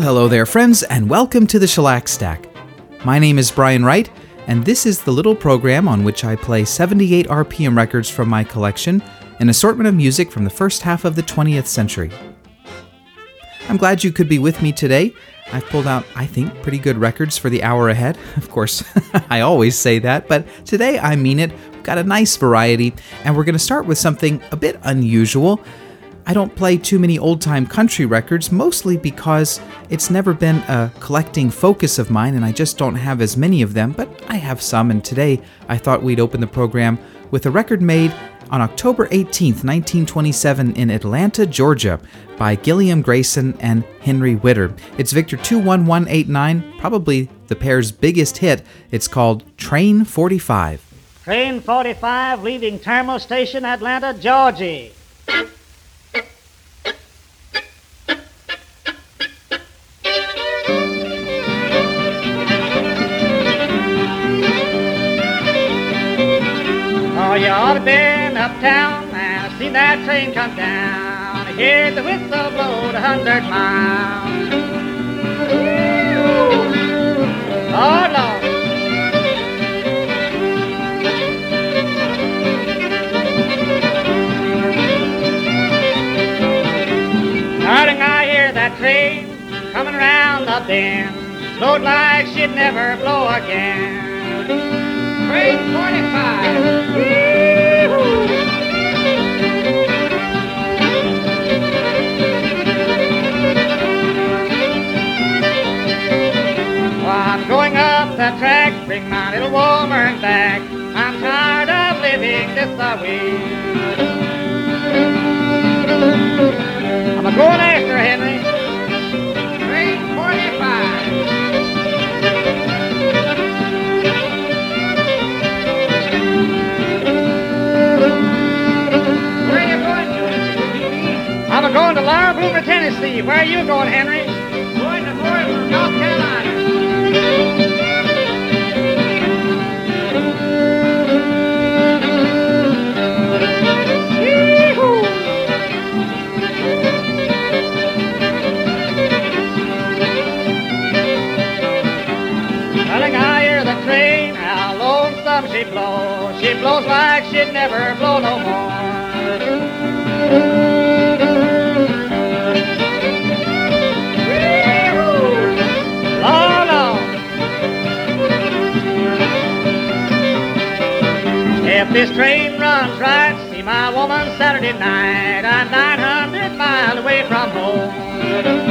Well, hello there, friends, and welcome to the Shellac Stack. My name is Brian Wright, and this is the little program on which I play 78 RPM records from my collection, an assortment of music from the first half of the 20th century. I'm glad you could be with me today. I've pulled out, I think, pretty good records for the hour ahead. Of course, I always say that, but today I mean it. We've got a nice variety, and we're going to start with something a bit unusual. I don't play too many old time country records, mostly because it's never been a collecting focus of mine and I just don't have as many of them, but I have some, and today I thought we'd open the program with a record made on October 18th, 1927, in Atlanta, Georgia, by Gillam Grayson and Henry Whitter. It's Victor 21189, probably the pair's biggest hit. It's called Train 45. Train 45 leaving Terminal Station, Atlanta, Georgia. Ought to been uptown and seen that train come down. I heard the whistle blow a hundred miles. Lord, Lord. Darling, I hear that train coming around the bend. Blowed like she'd never blow again. Train 45. Track, bring my little woman back. I'm tired of living this way. I'm a going after Henry. Train 45. Where you going to? I'm going to Laura Tennessee. Where are you going, Henry? Going to North Carolina. Lonesome she blows. Like she'd never blow no more. If this train runs right, see my woman Saturday night. I'm 900 miles away from home.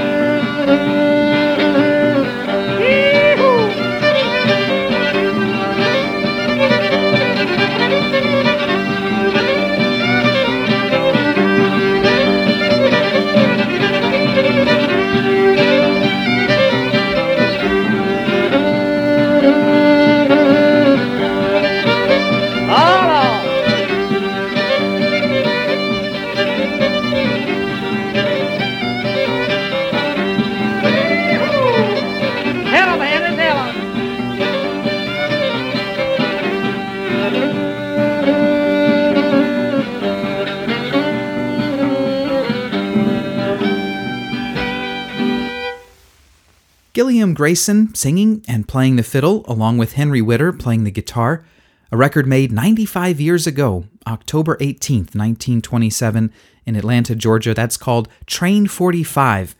Grayson singing and playing the fiddle, along with Henry Whitter playing the guitar. A record made 95 years ago, October 18th, 1927, in Atlanta, Georgia. That's called Train 45.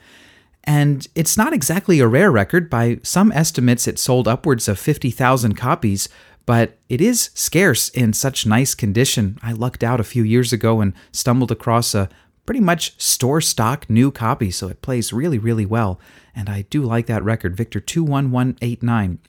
And it's not exactly a rare record. By some estimates, it sold upwards of 50,000 copies, but it is scarce in such nice condition. I lucked out a few years ago and stumbled across a pretty much store stock new copy, so it plays really, really well. And I do like that record, Victor 21189.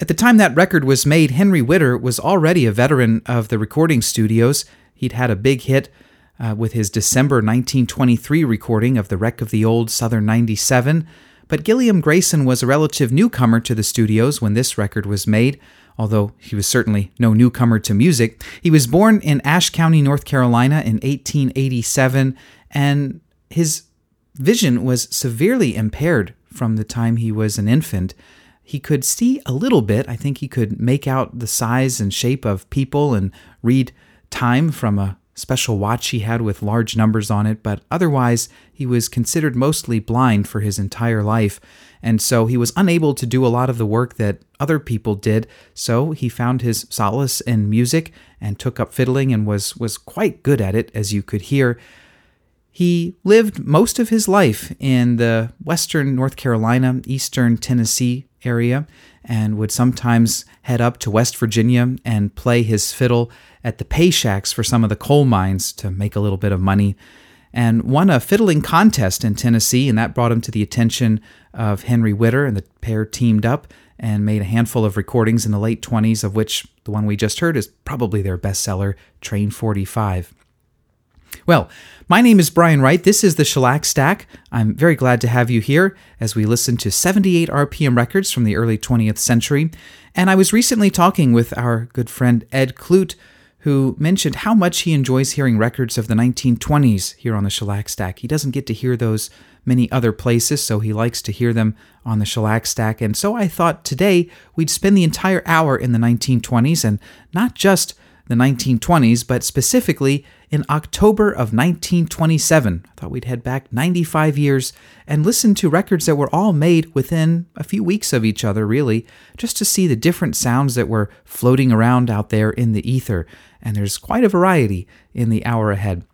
At the time that record was made, Henry Whitter was already a veteran of the recording studios. He'd had a big hit uh, with his December 1923 recording of The Wreck of the Old Southern 97, but Gillam Grayson was a relative newcomer to the studios when this record was made, although he was certainly no newcomer to music. He was born in Ashe County, North Carolina in 1887, and his vision was severely impaired from the time he was an infant. He could see a little bit. I think he could make out the size and shape of people and read time from a special watch he had with large numbers on it, but otherwise he was considered mostly blind for his entire life, and so he was unable to do a lot of the work that other people did. So he found his solace in music and took up fiddling and was was quite good at it, as you could hear. He lived most of his life in the western North Carolina, eastern Tennessee area, and would sometimes head up to West Virginia and play his fiddle at the pay shacks for some of the coal mines to make a little bit of money. And won a fiddling contest in Tennessee, and that brought him to the attention of Henry Whitter, and the pair teamed up and made a handful of recordings in the late 20s, of which the one we just heard is probably their bestseller, Train 45. Well, my name is Brian Wright. This is the Shellac Stack. I'm very glad to have you here as we listen to 78 RPM records from the early 20th century. And I was recently talking with our good friend Ed Clute, who mentioned how much he enjoys hearing records of the 1920s here on the Shellac Stack. He doesn't get to hear those many other places, so he likes to hear them on the Shellac Stack. And so I thought today we'd spend the entire hour in the 1920s and not just the 1920s, but specifically in October of 1927. I thought we'd head back 95 years and listen to records that were all made within a few weeks of each other, really, just to see the different sounds that were floating around out there in the ether. And there's quite a variety in the hour ahead.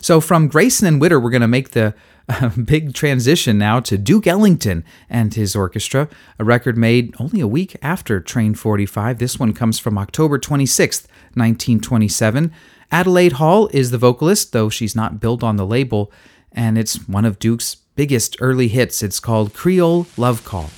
So from Grayson and Whitter, we're going to make the a big transition now to Duke Ellington and his orchestra, a record made only a week after Train 45. This one comes from October 26th, 1927. Adelaide Hall is the vocalist, though she's not billed on the label, and it's one of Duke's biggest early hits. It's called Creole Love Call.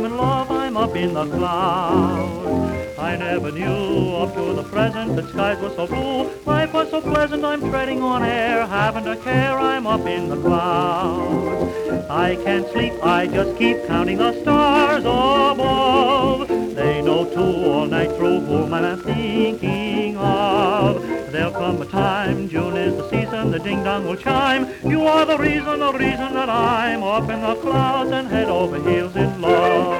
I'm in love, I'm up in the clouds. I never knew up to the present that skies were so blue. Life was so pleasant, I'm treading on air, haven't a care, I'm up in the clouds. I can't sleep, I just keep counting the stars above. They know too all night through whom I'm thinking of. There'll come a time, June is the season the ding-dong will chime. You are the reason, the reason that I'm up in the clouds and head over heels in love.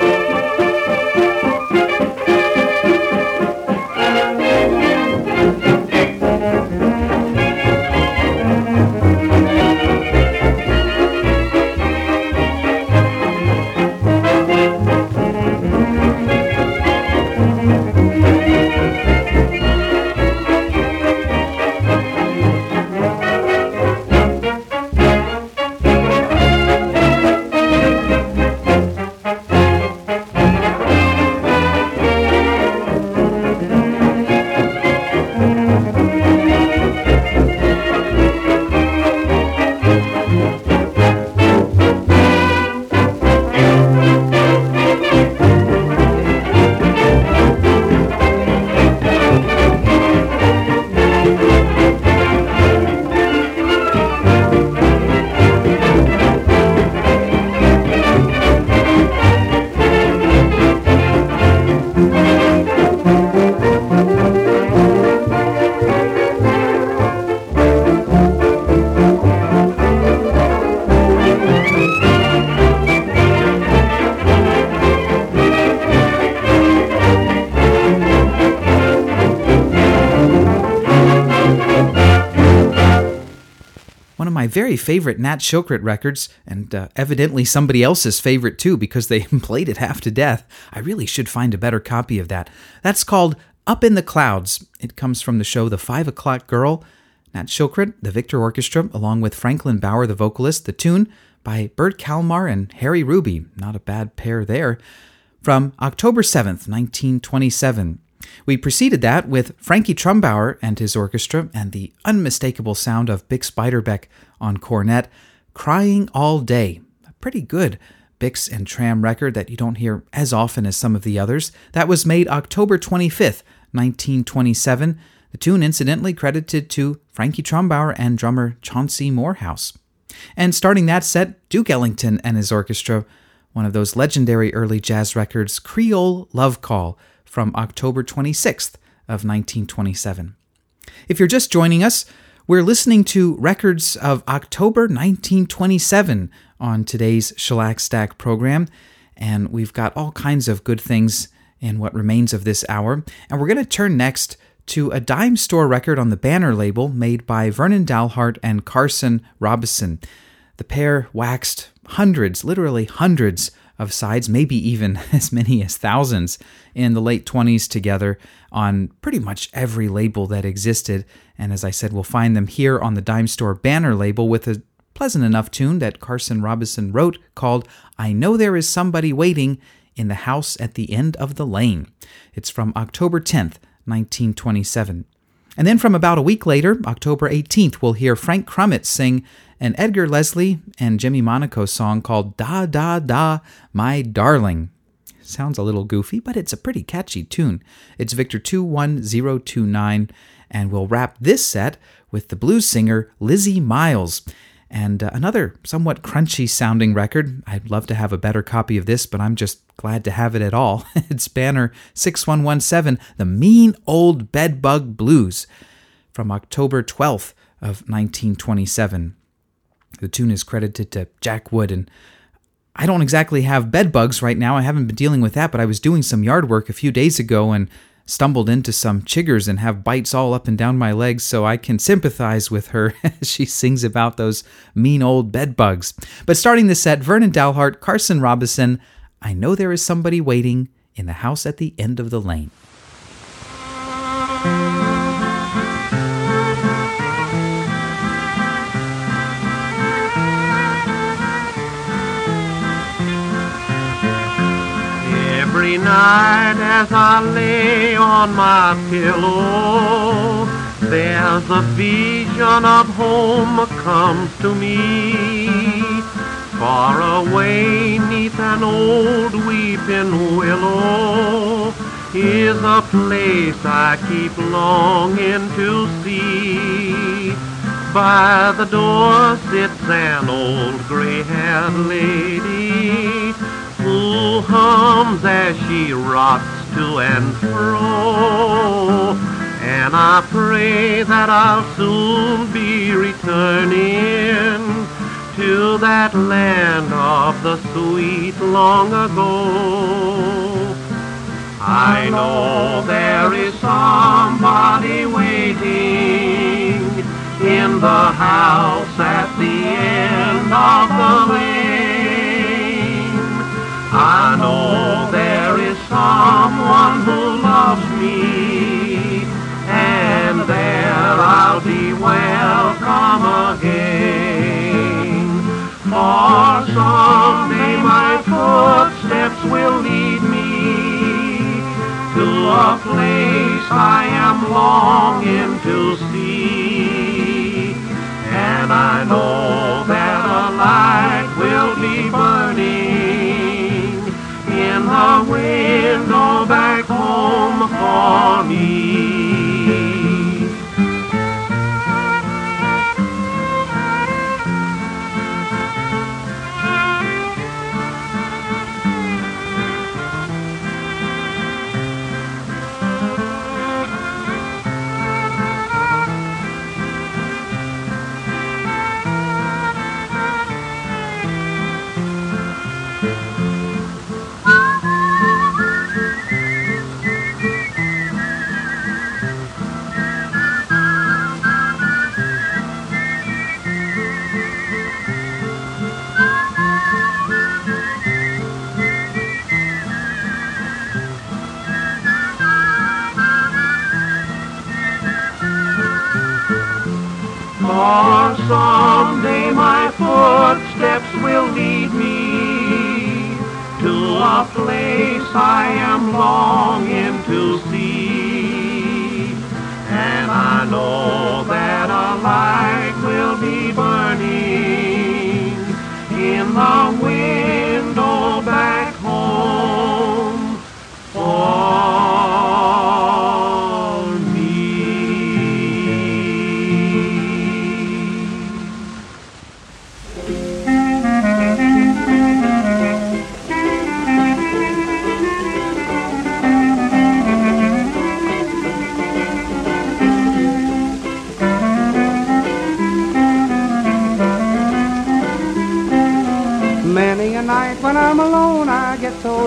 Very favorite Nat Shilkret records, and uh, evidently somebody else's favorite too, because they played it half to death. I really should find a better copy of that. That's called Up in the Clouds. It comes from the show The Five O'Clock Girl. Nat Shilkret, the Victor Orchestra, along with Franklyn Baur, the vocalist, the tune by Bert Kalmar and Harry Ruby. Not a bad pair there. From October 7th, 1927. We preceded that with Frankie Trumbauer and his orchestra and the unmistakable sound of Bix Beiderbecke on cornet, Crying All Day. A pretty good Bix and Tram record that you don't hear as often as some of the others. That was made October 25th, 1927. The tune, incidentally, credited to Frankie Trumbauer and drummer Chauncey Morehouse. And starting that set, Duke Ellington and his orchestra, one of those legendary early jazz records, Creole Love Call from October 26th of 1927. If you're just joining us, we're listening to records of October 1927 on today's Shellac Stack program, and we've got all kinds of good things in what remains of this hour. And we're going to turn next to a dime store record on the Banner label made by Vernon Dalhart and Carson Robison. The pair waxed hundreds, literally hundreds, of sides, maybe even as many as thousands, in the late 20s together on pretty much every label that existed. And as I said, we'll find them here on the Dime Store banner label with a pleasant enough tune that Carson Robison wrote called I Know There Is Somebody Waiting in the House at the End of the Lane. It's from October 10th, 1927. And then from about a week later, October 18th, we'll hear Frank Crumit sing an Edgar Leslie and Jimmy Monaco song called Da Da Da, My Darling. Sounds a little goofy, but it's a pretty catchy tune. It's Victor 21029, and we'll wrap this set with the blues singer Lizzie Miles. And uh, another somewhat crunchy sounding record. I'd love to have a better copy of this, but I'm just glad to have it at all. it's Banner 6117, The Mean Old Bedbug Blues, from October 12th of 1927. The tune is credited to Jack Wood, and I don't exactly have bed bugs right now. I haven't been dealing with that, but I was doing some yard work a few days ago and stumbled into some chiggers and have bites all up and down my legs, so I can sympathize with her as she sings about those mean old bed bugs. But starting the set, Vernon Dalhart, Carson Robison, I know there is somebody waiting in the house at the end of the lane. Every night as I lay on my pillow, there's a vision of home comes to me. Far away neath an old weeping willow is a place I keep longing to see. By the door sits an old gray-haired lady as she rocks to and fro. And I pray that I'll soon be returning to that land of the sweet long ago. I know there is somebody waiting in the house at the end of the lane. I know there is someone who loves me, and there I'll be welcome again. For someday my footsteps will lead me to a place I am longing to see. And I know that a light will be burning in the window back home for me. someday my footsteps will lead me to a place I am longing to see. And I know that a light will be burning in the wind.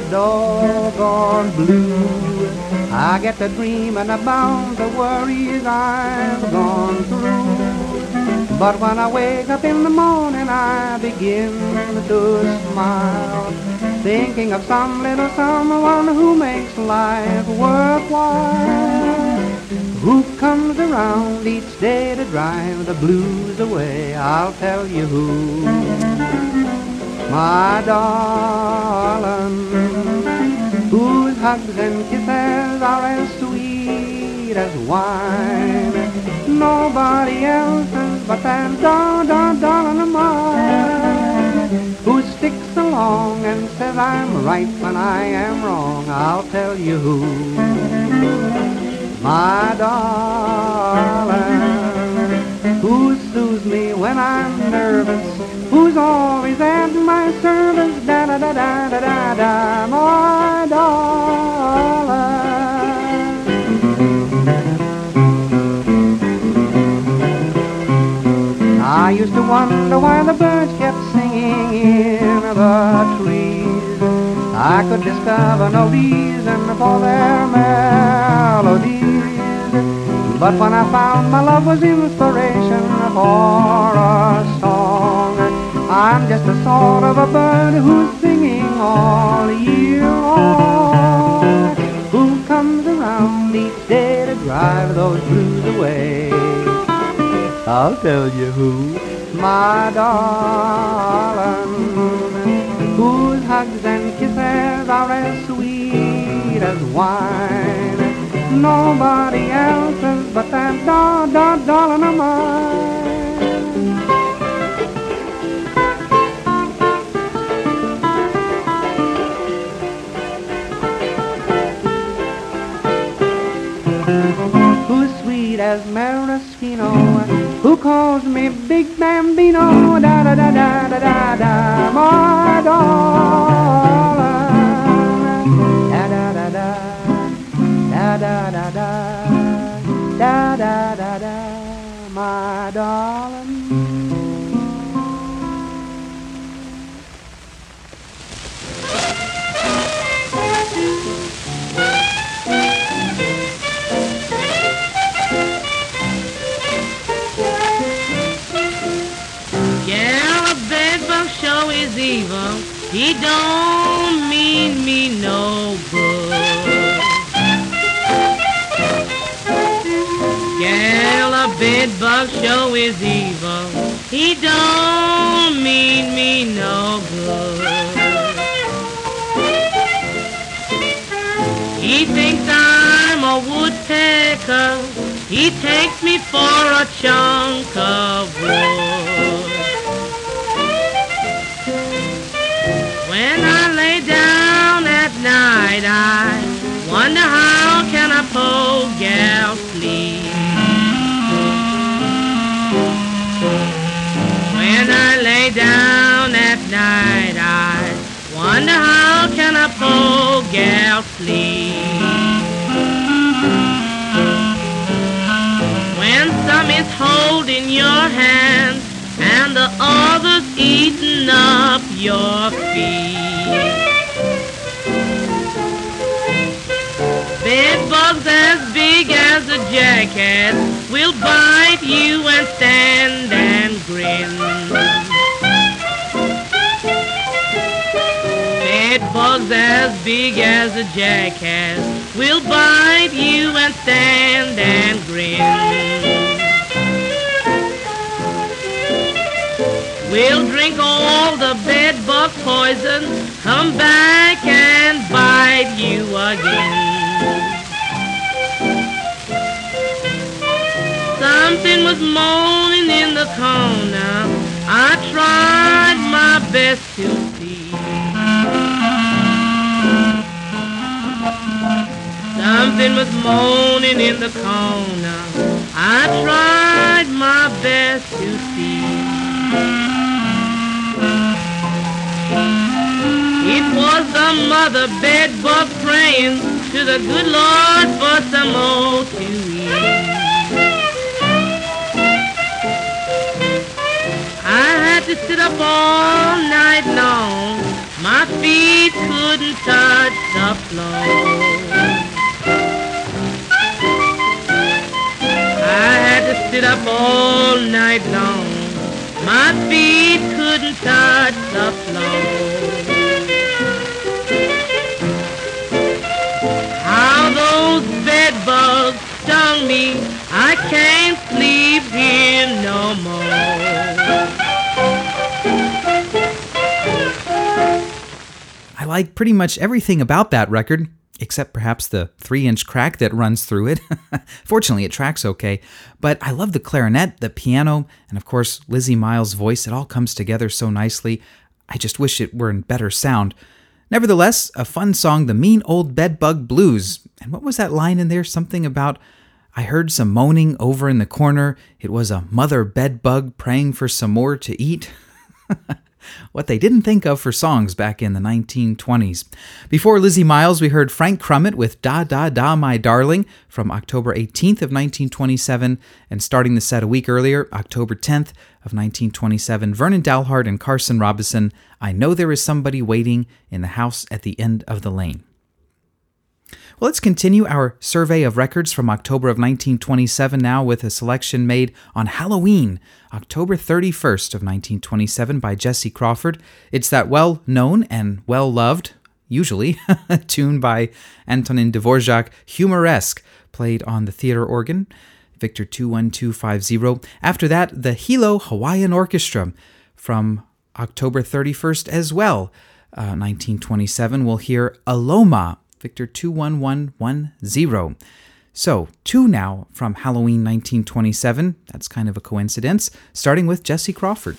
Doggone blue. I get to dreaming about the worries I've gone through. But when I wake up in the morning, I begin to smile, thinking of some little someone who makes life worthwhile. Who comes around each day to drive the blues away? I'll tell you who my whose hugs and kisses are as sweet as wine. Nobody else's but that dar dar darling of mine, who sticks along and says I'm right when I am wrong. I'll tell you who, my darling, who soothes me when I'm nervous, who's always at my service, da da da da da da da, wonder why the birds kept singing in the trees. I could discover no reason for their melodies. But when I found my love was inspiration for a song, I'm just a sort of a bird who's singing all year long. Who comes around each day to drive those blues away? I'll tell you who, my darling, whose hugs and kisses are as sweet as wine. Nobody else's but that dar dar darling of mine. Who calls me Big Bambino, da da da da da da da, my darling, da da da da, da da da da, da da da my darling. Is evil. He don't mean me no good. Yeah, a bedbug show is evil. He don't mean me no good. He thinks I'm a woodpecker. He takes me for a chunk of wood. Wonder how can a poor gal sleep. When I lay down at night, I wonder how can a poor gal sleep. When some is holding your hand and the other's eating up your feet. Bugs as big as a jackass will bite you and stand and grin. Bed bugs as big as a jackass will bite you and stand and grin. We'll drink all the bed bug poison, come back and bite you again. Something was moaning in the corner. I tried my best to see. Something was moaning in the corner. I tried my best to see. It was the mother bedbug praying to the good Lord for some more to eat. To sit up all night long. My feet couldn't touch the floor. I had to sit up all night long. My feet couldn't touch the floor. How those bed bugs stung me, I can't sleep here no more. Like pretty much everything about that record, except perhaps the three inch crack that runs through it. Fortunately, it tracks okay, but I love the clarinet, the piano, and of course, Lizzie Miles' voice. It all comes together so nicely. I just wish it were in better sound. Nevertheless, a fun song, The Mean Old Bedbug Blues. And what was that line in there? Something about I heard some moaning over in the corner. It was a mother bedbug praying for some more to eat. what they didn't think of for songs back in the 1920s. Before Lizzie Miles, we heard Frank Crumit with Da Da Da My Darling from October 18th of 1927, and starting the set a week earlier, October 10th of 1927, Vernon Dalhart and Carson Robison, I Know There Is Somebody Waiting in the House at the End of the Lane. Let's continue our survey of records from October of 1927 now with a selection made on Halloween, October 31st of 1927 by Jesse Crawford. It's that well-known and well-loved, usually, tune by Antonin Dvorak, Humoresque, played on the theater organ, Victor 21250. After that, the Hilo Hawaiian Orchestra from October 31st as well. Uh, 1927, we'll hear Aloma Victor 21110. So, two now from Halloween 1927. That's kind of a coincidence, starting with Jesse Crawford.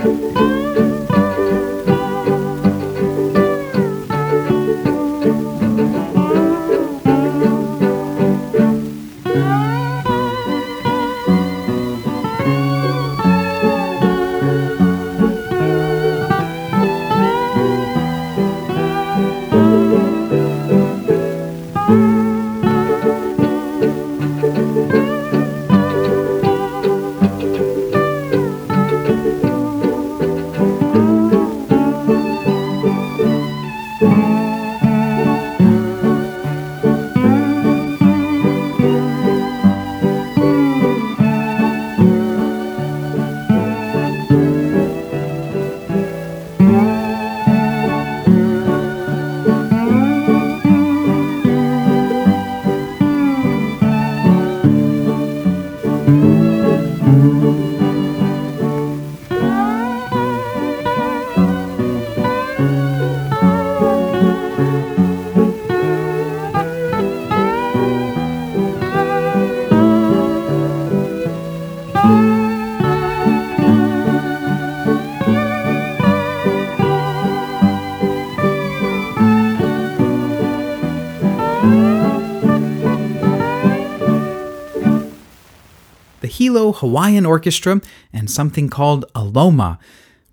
Hilo Hawaiian Orchestra and something called Aloma,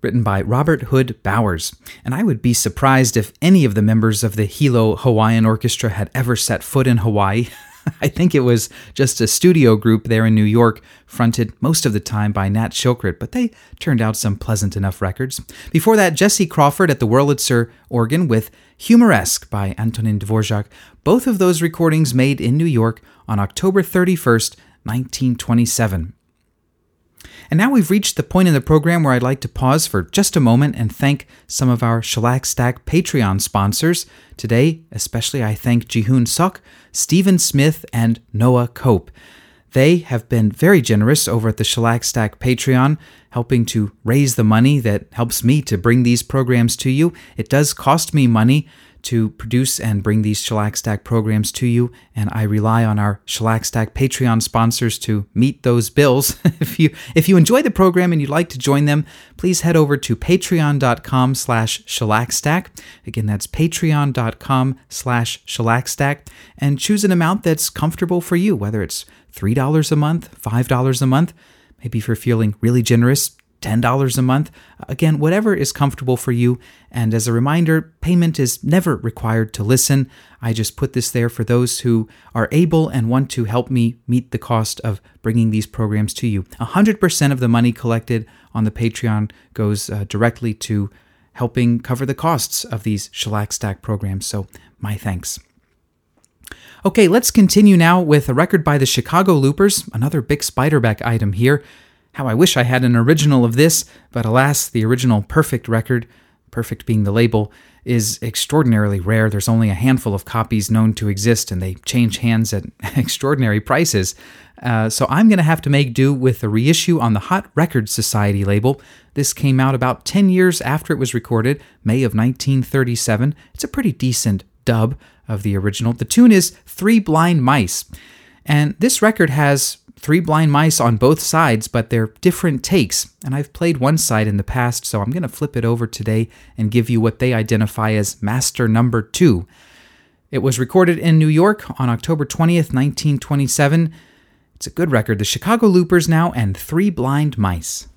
written by Robert Hood Bowers. And I would be surprised if any of the members of the Hilo Hawaiian Orchestra had ever set foot in Hawaii. I think it was just a studio group there in New York, fronted most of the time by Nat Shilkret, but they turned out some pleasant enough records. Before that, Jesse Crawford at the Wurlitzer organ with Humoresque by Antonin Dvorak. Both of those recordings made in New York on October 31st, 1927. And now we've reached the point in the program where I'd like to pause for just a moment and thank some of our Shellac Stack Patreon sponsors. Today, especially, I thank Jihoon Sok, Stephen Smith, and Noah Cope. They have been very generous over at the Shellac Stack Patreon, helping to raise the money that helps me to bring these programs to you. It does cost me money to produce and bring these Shellac Stack programs to you, and I rely on our Shellac Stack Patreon sponsors to meet those bills. if you if you enjoy the program and you'd like to join them, please head over to patreon.com slash shellacstack. Again, that's patreon.com slash shellacstack, and choose an amount that's comfortable for you, whether it's $3 a month, $5 a month, maybe if you're feeling really generous, $10 a month. Again, whatever is comfortable for you. And as a reminder, payment is never required to listen. I just put this there for those who are able and want to help me meet the cost of bringing these programs to you. 100% of the money collected on the Patreon goes uh, directly to helping cover the costs of these Shellac Stack programs. So, my thanks. Okay, let's continue now with a record by the Chicago Loopers, another big spiderback item here. How I wish I had an original of this, but alas, the original Perfect record, Perfect being the label, is extraordinarily rare. There's only a handful of copies known to exist, and they change hands at extraordinary prices. Uh, so I'm going to have to make do with a reissue on the Hot Record Society label. This came out about 10 years after it was recorded, May of 1937. It's a pretty decent dub of the original. The tune is Three Blind Mice. And this record has Three Blind Mice on both sides, but they're different takes, and I've played one side in the past, so I'm going to flip it over today and give you what they identify as Master Number Two. It was recorded in New York on October 20th, 1927. It's a good record. The Chicago Loopers now and Three Blind Mice.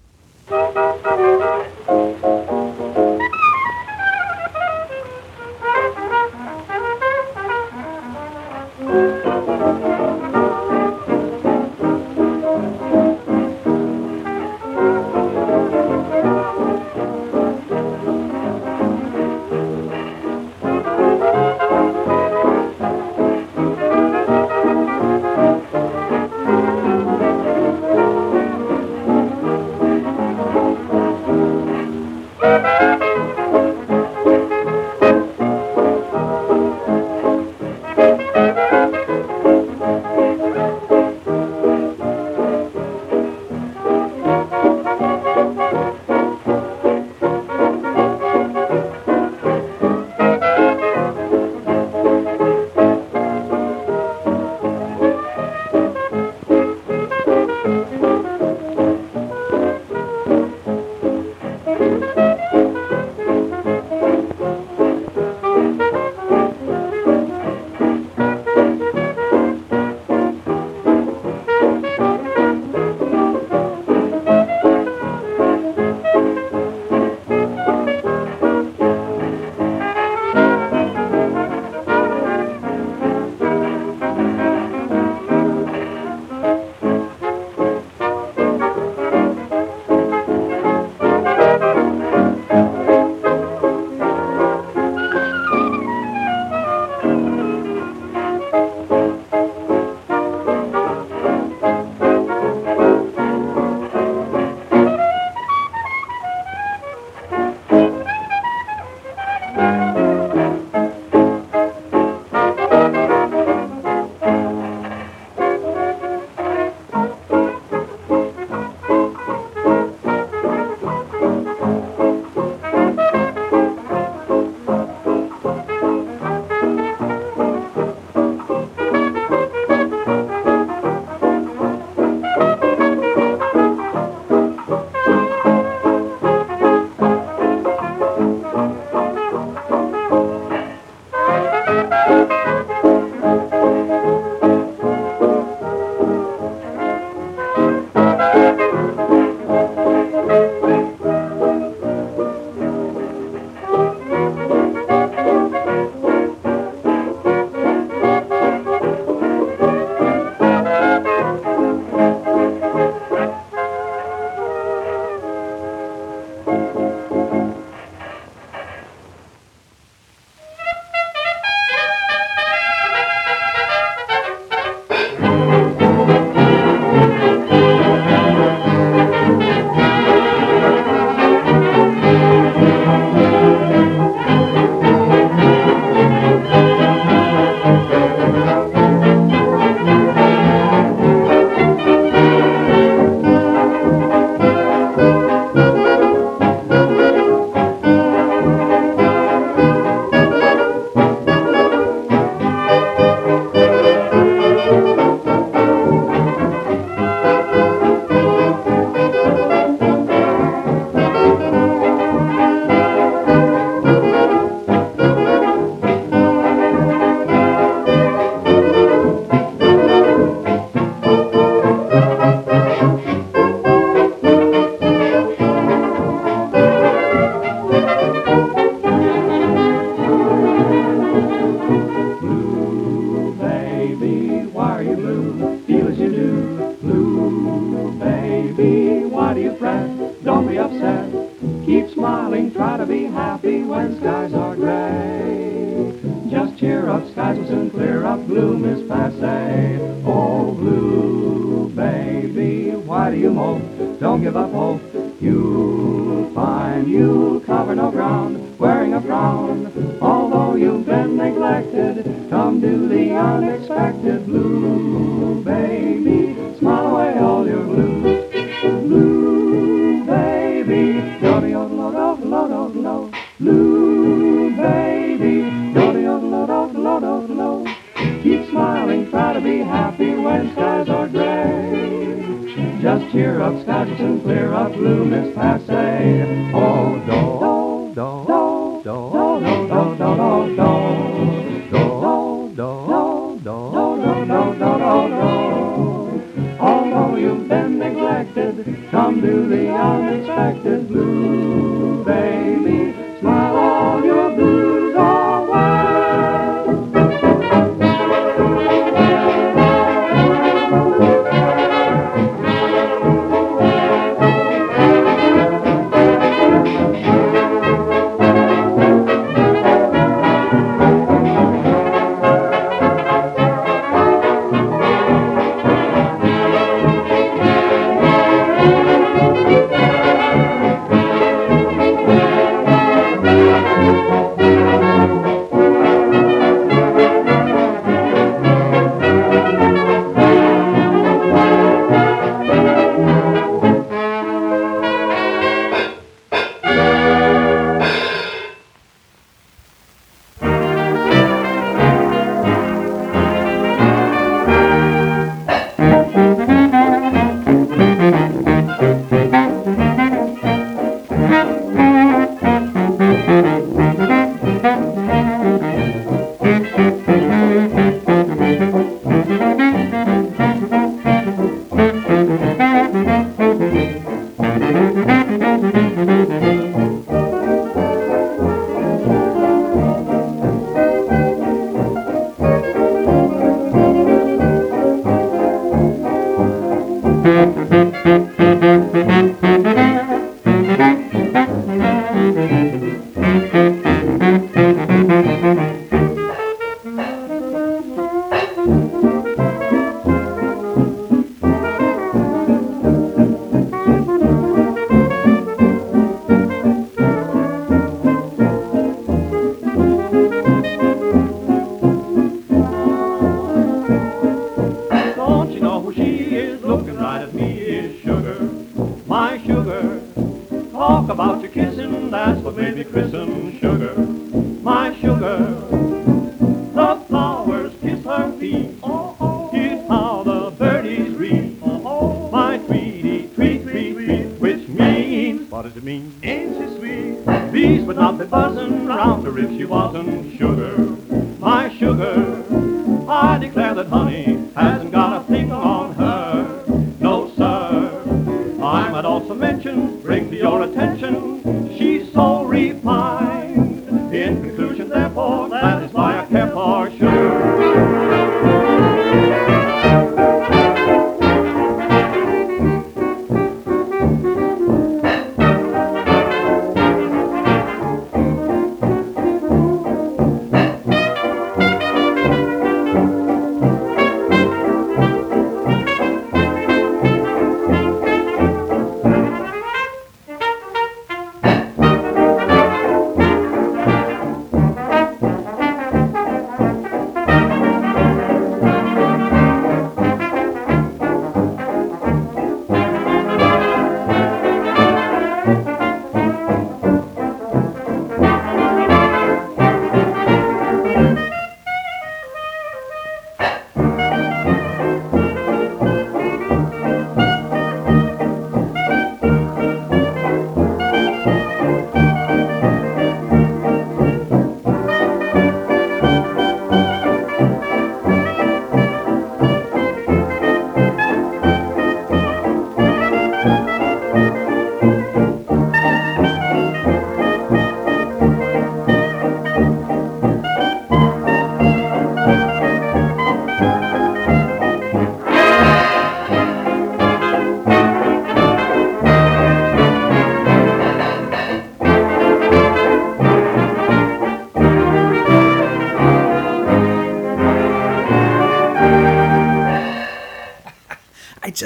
Unexpected blue,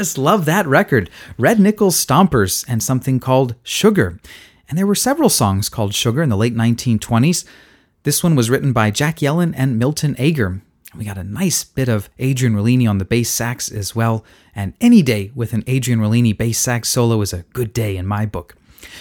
just love that record. Red Nichols Stompers and something called Sugar. And there were several songs called Sugar in the late 1920s. This one was written by Jack Yellen and Milton Ager. We got a nice bit of Adrian Rollini on the bass sax as well, and any day with an Adrian Rollini bass sax solo is a good day in my book.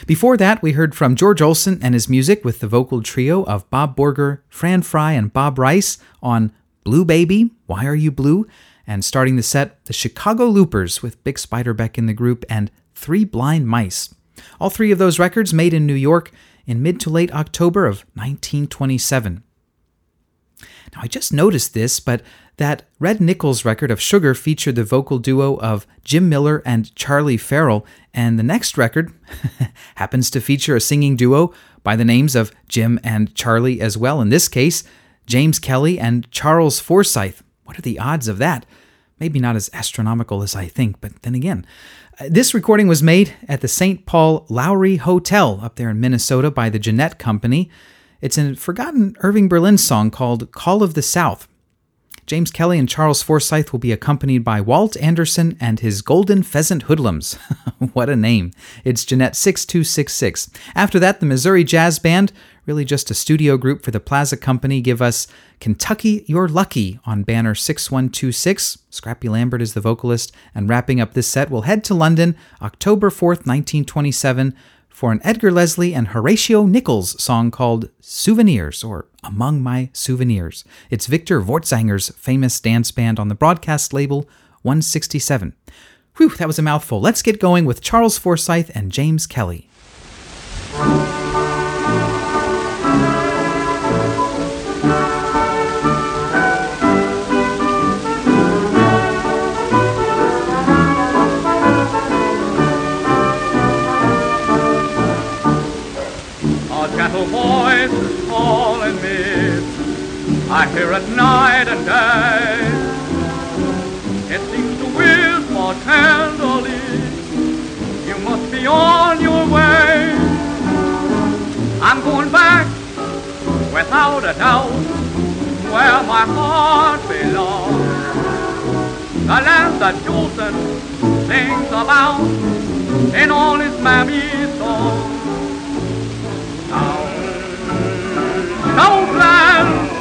Before that, we heard from George Olsen and his music with the vocal trio of Bob Borger, Fran Frey, and Bob Rice on Blue Baby, Why Are You Blue? And starting the set, the Chicago Loopers with Bix Beiderbecke in the group and Three Blind Mice. All three of those records made in New York in mid to late October of 1927. Now, I just noticed this, but that Red Nichols record of Sugar featured the vocal duo of Jim Miller and Charlie Farrell, and the next record happens to feature a singing duo by the names of Jim and Charlie as well. In this case, James Kelly and Charles Forsyth. What are the odds of that? Maybe not as astronomical as I think, but then again. Uh, this recording was made at the St. Paul Lowry Hotel up there in Minnesota by the Gennett Company. It's a forgotten Irving Berlin song called Call of the South. James Kelly and Charles Forsyth will be accompanied by Walt Anderson and his Golden Pheasant Hoodlums. what a name. It's Gennett 6266. After that, the Missouri Jazz Band, really just a studio group for the Plaza Company, give us Kentucky You're Lucky on banner 6126. Scrappy Lambert is the vocalist. And wrapping up this set, we'll head to London October 4th, 1927 for an Edgar Leslie and Horatio Nichols song called Souvenirs or Among My Souvenirs. It's Victor Vorzanger's famous dance band on the broadcast label 167. Whew, that was a mouthful. Let's get going with Charles Forsyth and James Kelly. I hear it night and day. It seems to whisper tenderly, you must be on your way. I'm going back, without a doubt, where my heart belongs. The land that Jolson sings about in all his mammy songs. Down, Southland all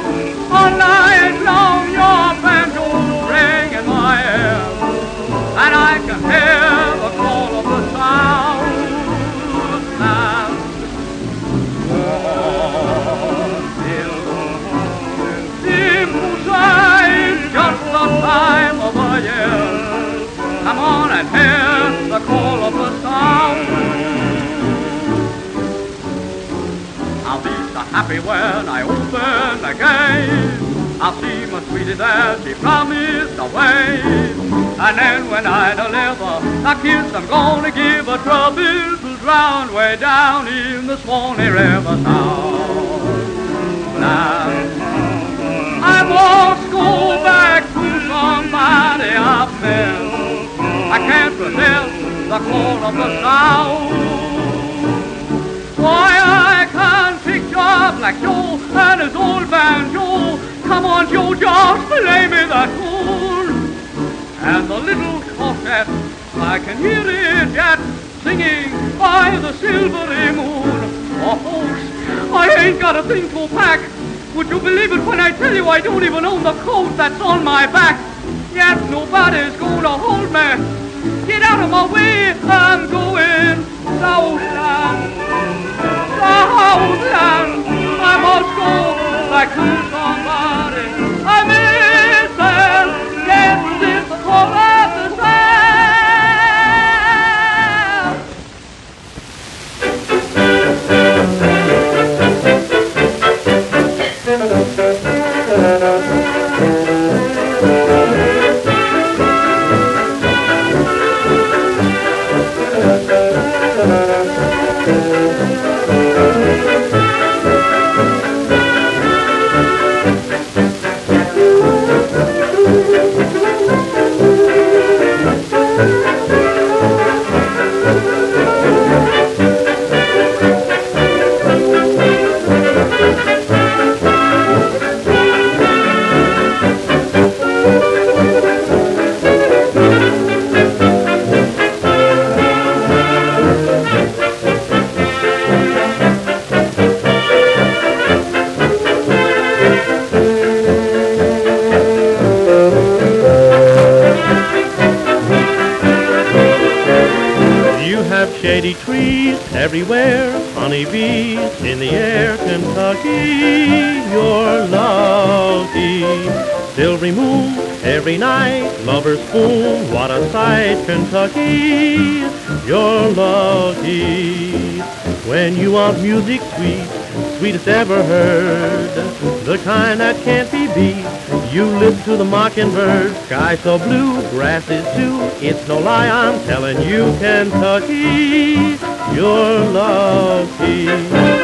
Come on and hear the call of the happy when I open the gate. I'll see my sweetie there, she promised a way. And then when I deliver a kiss, I'm gonna give her trouble to drown way down in the Swanee River sound. Now, I must go back to somebody I've met. I can't resist the call of the sound. Why, I up like Joe and his old banjo. Come on, Joe, just play me that tune. And the little quartet, I can hear it yet, singing by the silvery moon. Oh, I ain't got a thing to pack. Would you believe it when I tell you I don't even own the coat that's on my back? Yet nobody's gonna hold me. Get out of my way, I'm going southland southland. Somebody. I miss them. Yes, it's the night lovers spoon. What a sight, Kentucky, you're lucky. When you want music sweet, sweetest ever heard, the kind that can't be beat. You listen to the mockingbird, sky so blue, grass is too. It's no lie, I'm telling you, Kentucky, you're lucky.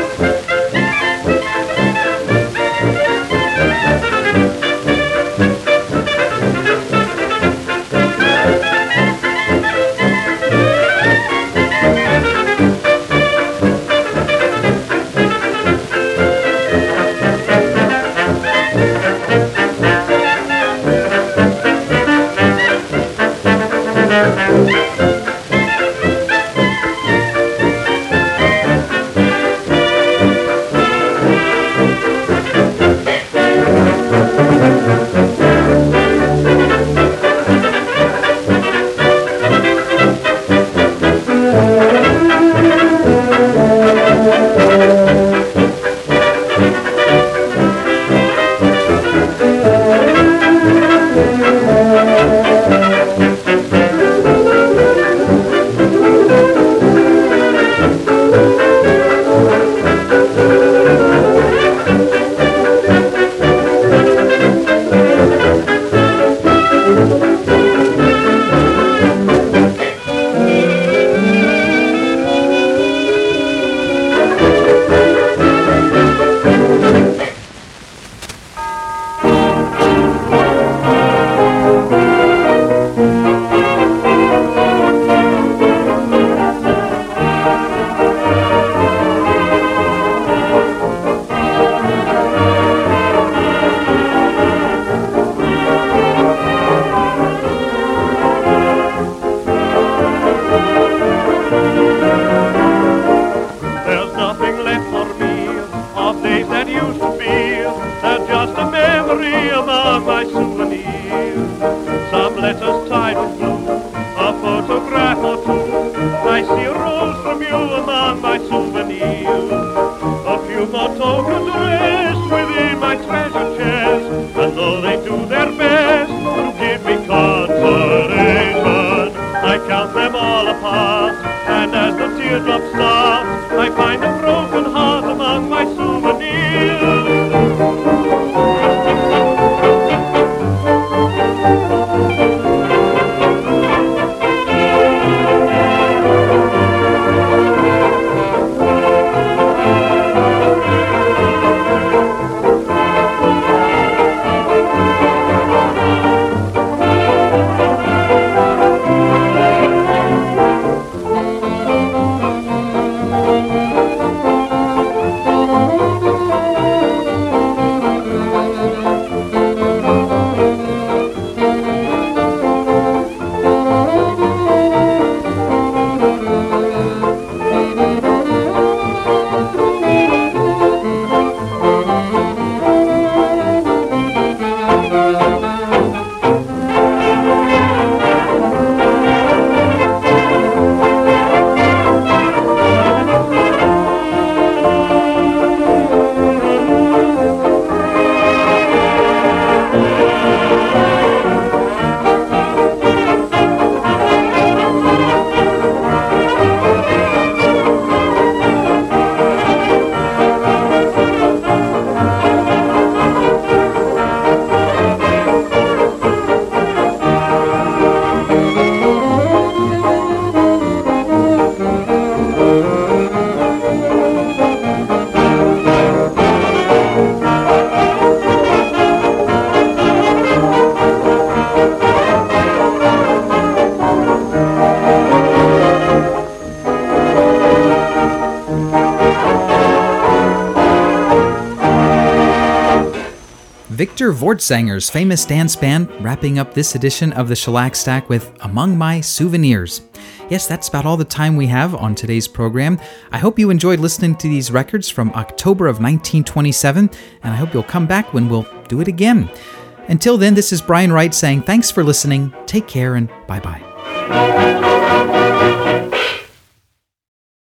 Vorzanger's famous dance band wrapping up this edition of the Shellac Stack with Among My Souvenirs. Yes, that's about all the time we have on today's program. I hope you enjoyed listening to these records from October of 1927, and I hope you'll come back when we'll do it again. Until then, this is Brian Wright saying thanks for listening, take care, and bye bye.